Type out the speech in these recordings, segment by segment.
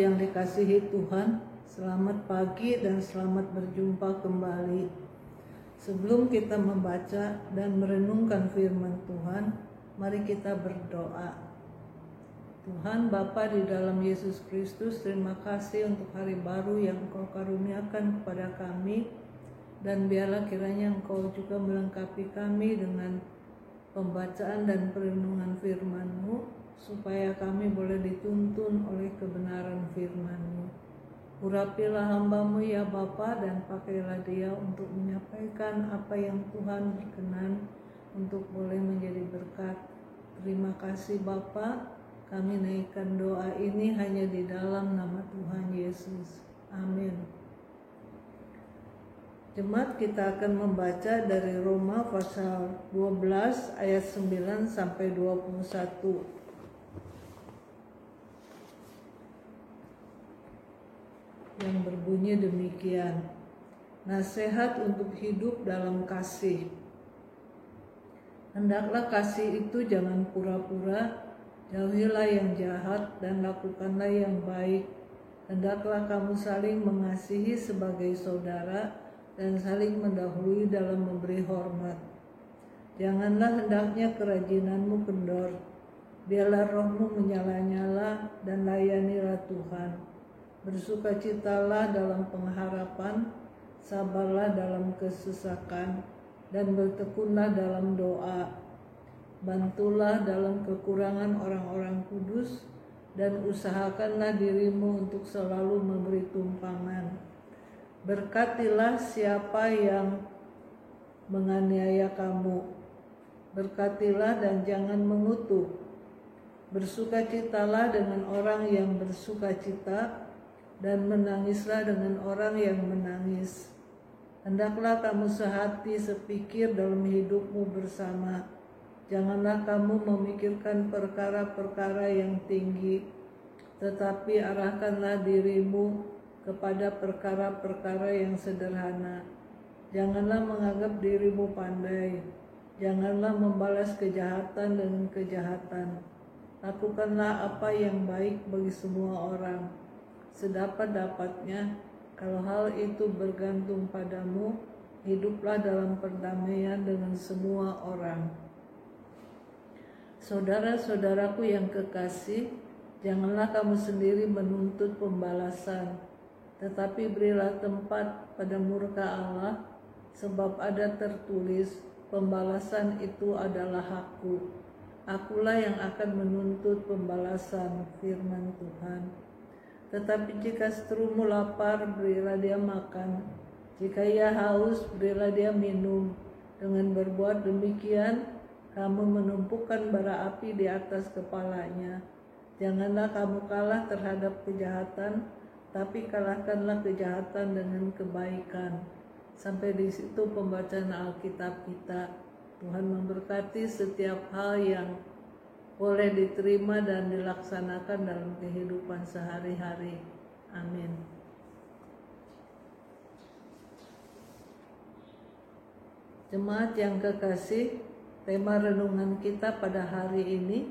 yang dikasihi Tuhan, selamat pagi dan selamat berjumpa kembali. Sebelum kita membaca dan merenungkan firman Tuhan, mari kita berdoa. Tuhan Bapa di dalam Yesus Kristus, terima kasih untuk hari baru yang Engkau karuniakan kepada kami dan biarlah kiranya Engkau juga melengkapi kami dengan pembacaan dan perenungan firman-Mu supaya kami boleh dituntun oleh kebenaran firman-Mu. Urapilah hambamu ya Bapa dan pakailah dia untuk menyampaikan apa yang Tuhan berkenan untuk boleh menjadi berkat. Terima kasih Bapa, kami naikkan doa ini hanya di dalam nama Tuhan Yesus. Amin. Jemaat kita akan membaca dari Roma pasal 12 ayat 9 sampai 21. Yang berbunyi demikian. Nasihat untuk hidup dalam kasih. Hendaklah kasih itu jangan pura-pura, jauhilah yang jahat dan lakukanlah yang baik. Hendaklah kamu saling mengasihi sebagai saudara dan saling mendahului dalam memberi hormat. Janganlah hendaknya kerajinanmu kendor, biarlah rohmu menyala-nyala dan layanilah Tuhan Bersukacitalah dalam pengharapan, sabarlah dalam kesesakan, dan bertekunlah dalam doa. Bantulah dalam kekurangan orang-orang kudus, dan usahakanlah dirimu untuk selalu memberi tumpangan. Berkatilah siapa yang menganiaya kamu. Berkatilah dan jangan mengutuk. Bersukacitalah dengan orang yang bersukacita dan menangislah dengan orang yang menangis. Hendaklah kamu sehati sepikir dalam hidupmu bersama. Janganlah kamu memikirkan perkara-perkara yang tinggi, tetapi arahkanlah dirimu kepada perkara-perkara yang sederhana. Janganlah menganggap dirimu pandai. Janganlah membalas kejahatan dengan kejahatan. Lakukanlah apa yang baik bagi semua orang sedapat-dapatnya kalau hal itu bergantung padamu hiduplah dalam perdamaian dengan semua orang Saudara-saudaraku yang kekasih, janganlah kamu sendiri menuntut pembalasan, tetapi berilah tempat pada murka Allah, sebab ada tertulis, pembalasan itu adalah hakku. Akulah yang akan menuntut pembalasan firman Tuhan. Tetapi jika seterumu lapar, berilah dia makan. Jika ia haus, berilah dia minum. Dengan berbuat demikian, kamu menumpukan bara api di atas kepalanya. Janganlah kamu kalah terhadap kejahatan, tapi kalahkanlah kejahatan dengan kebaikan. Sampai di situ pembacaan Alkitab kita. Tuhan memberkati setiap hal yang boleh diterima dan dilaksanakan dalam kehidupan sehari-hari. Amin. Jemaat yang kekasih, tema renungan kita pada hari ini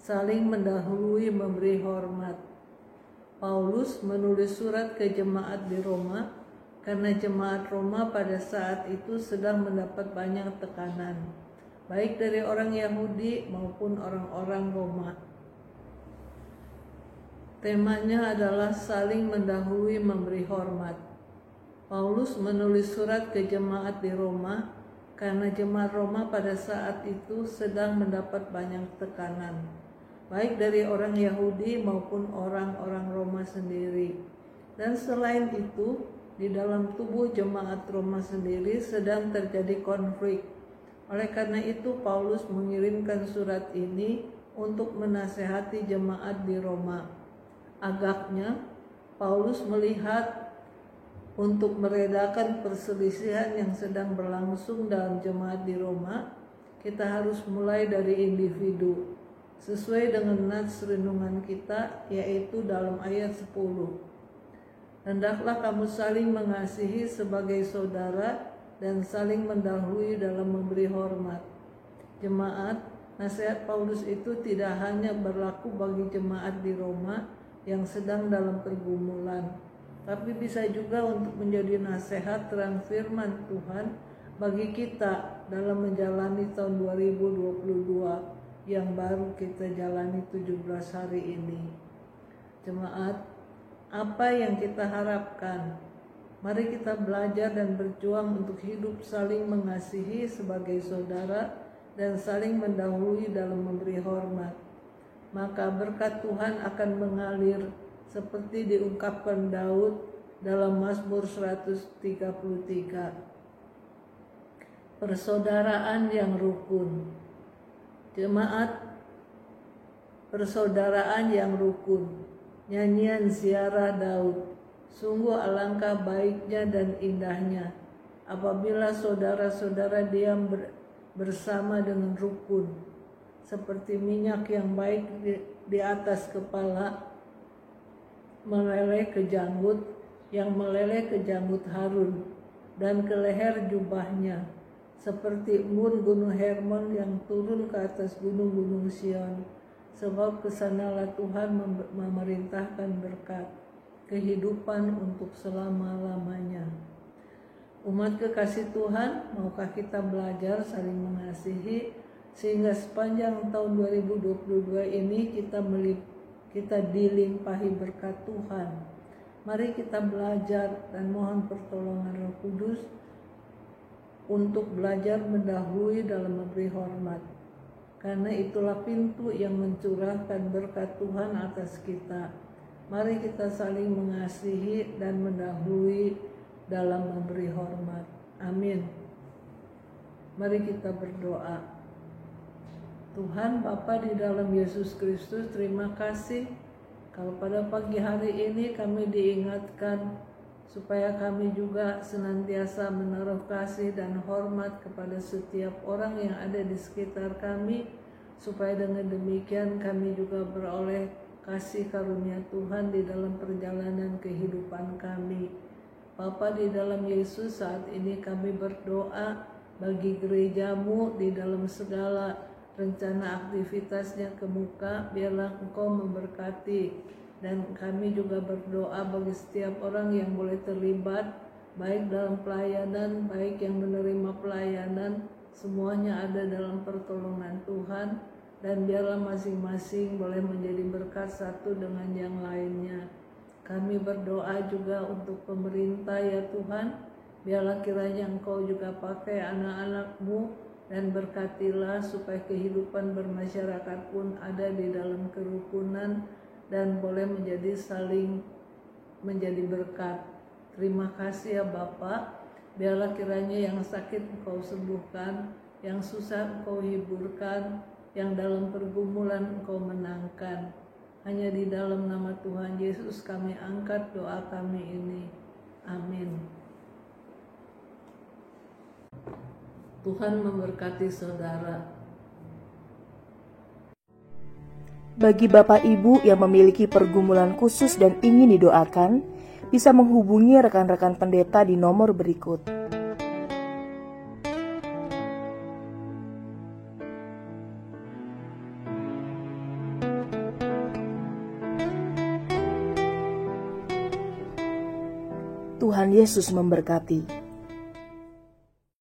saling mendahului memberi hormat. Paulus menulis surat ke jemaat di Roma karena jemaat Roma pada saat itu sedang mendapat banyak tekanan baik dari orang Yahudi maupun orang-orang Roma. Temanya adalah saling mendahului memberi hormat. Paulus menulis surat ke jemaat di Roma karena jemaat Roma pada saat itu sedang mendapat banyak tekanan, baik dari orang Yahudi maupun orang-orang Roma sendiri. Dan selain itu, di dalam tubuh jemaat Roma sendiri sedang terjadi konflik oleh karena itu Paulus mengirimkan surat ini untuk menasehati jemaat di Roma. Agaknya Paulus melihat untuk meredakan perselisihan yang sedang berlangsung dalam jemaat di Roma, kita harus mulai dari individu sesuai dengan nats renungan kita yaitu dalam ayat 10. Hendaklah kamu saling mengasihi sebagai saudara dan saling mendahului dalam memberi hormat. Jemaat, nasihat Paulus itu tidak hanya berlaku bagi jemaat di Roma, yang sedang dalam pergumulan, tapi bisa juga untuk menjadi nasihat terang firman Tuhan bagi kita dalam menjalani tahun 2022 yang baru kita jalani 17 hari ini. Jemaat, apa yang kita harapkan? Mari kita belajar dan berjuang untuk hidup saling mengasihi sebagai saudara dan saling mendahului dalam memberi hormat maka berkat Tuhan akan mengalir seperti diungkapkan Daud dalam Mazmur 133. Persaudaraan yang rukun. Jemaat persaudaraan yang rukun. Nyanyian ziarah Daud. Sungguh alangkah baiknya dan indahnya apabila saudara-saudara diam bersama dengan rukun seperti minyak yang baik di, atas kepala meleleh ke janggut yang meleleh ke janggut Harun dan ke leher jubahnya seperti embun gunung Hermon yang turun ke atas gunung-gunung Sion. Sebab ke sanalah Tuhan memerintahkan berkat kehidupan untuk selama-lamanya umat kekasih Tuhan maukah kita belajar saling mengasihi sehingga sepanjang tahun 2022 ini kita kita dilimpahi berkat Tuhan. Mari kita belajar dan mohon pertolongan Roh Kudus untuk belajar mendahului dalam memberi hormat. Karena itulah pintu yang mencurahkan berkat Tuhan atas kita. Mari kita saling mengasihi dan mendahului dalam memberi hormat. Amin. Mari kita berdoa. Tuhan Bapa di dalam Yesus Kristus terima kasih kalau pada pagi hari ini kami diingatkan supaya kami juga senantiasa menaruh kasih dan hormat kepada setiap orang yang ada di sekitar kami supaya dengan demikian kami juga beroleh kasih karunia Tuhan di dalam perjalanan kehidupan kami. Bapa di dalam Yesus saat ini kami berdoa bagi gerejamu di dalam segala rencana aktivitasnya ke muka, biarlah engkau memberkati. Dan kami juga berdoa bagi setiap orang yang boleh terlibat, baik dalam pelayanan, baik yang menerima pelayanan, semuanya ada dalam pertolongan Tuhan. Dan biarlah masing-masing boleh menjadi berkat satu dengan yang lainnya. Kami berdoa juga untuk pemerintah ya Tuhan, biarlah kiranya Engkau juga pakai anak-anakmu dan berkatilah supaya kehidupan bermasyarakat pun ada di dalam kerukunan dan boleh menjadi saling menjadi berkat. Terima kasih ya Bapak. Biarlah kiranya yang sakit engkau sembuhkan, yang susah engkau hiburkan, yang dalam pergumulan engkau menangkan. Hanya di dalam nama Tuhan Yesus kami angkat doa kami ini. Amin. Tuhan memberkati saudara. Bagi Bapak Ibu yang memiliki pergumulan khusus dan ingin didoakan, bisa menghubungi rekan-rekan pendeta di nomor berikut. Yesus memberkati.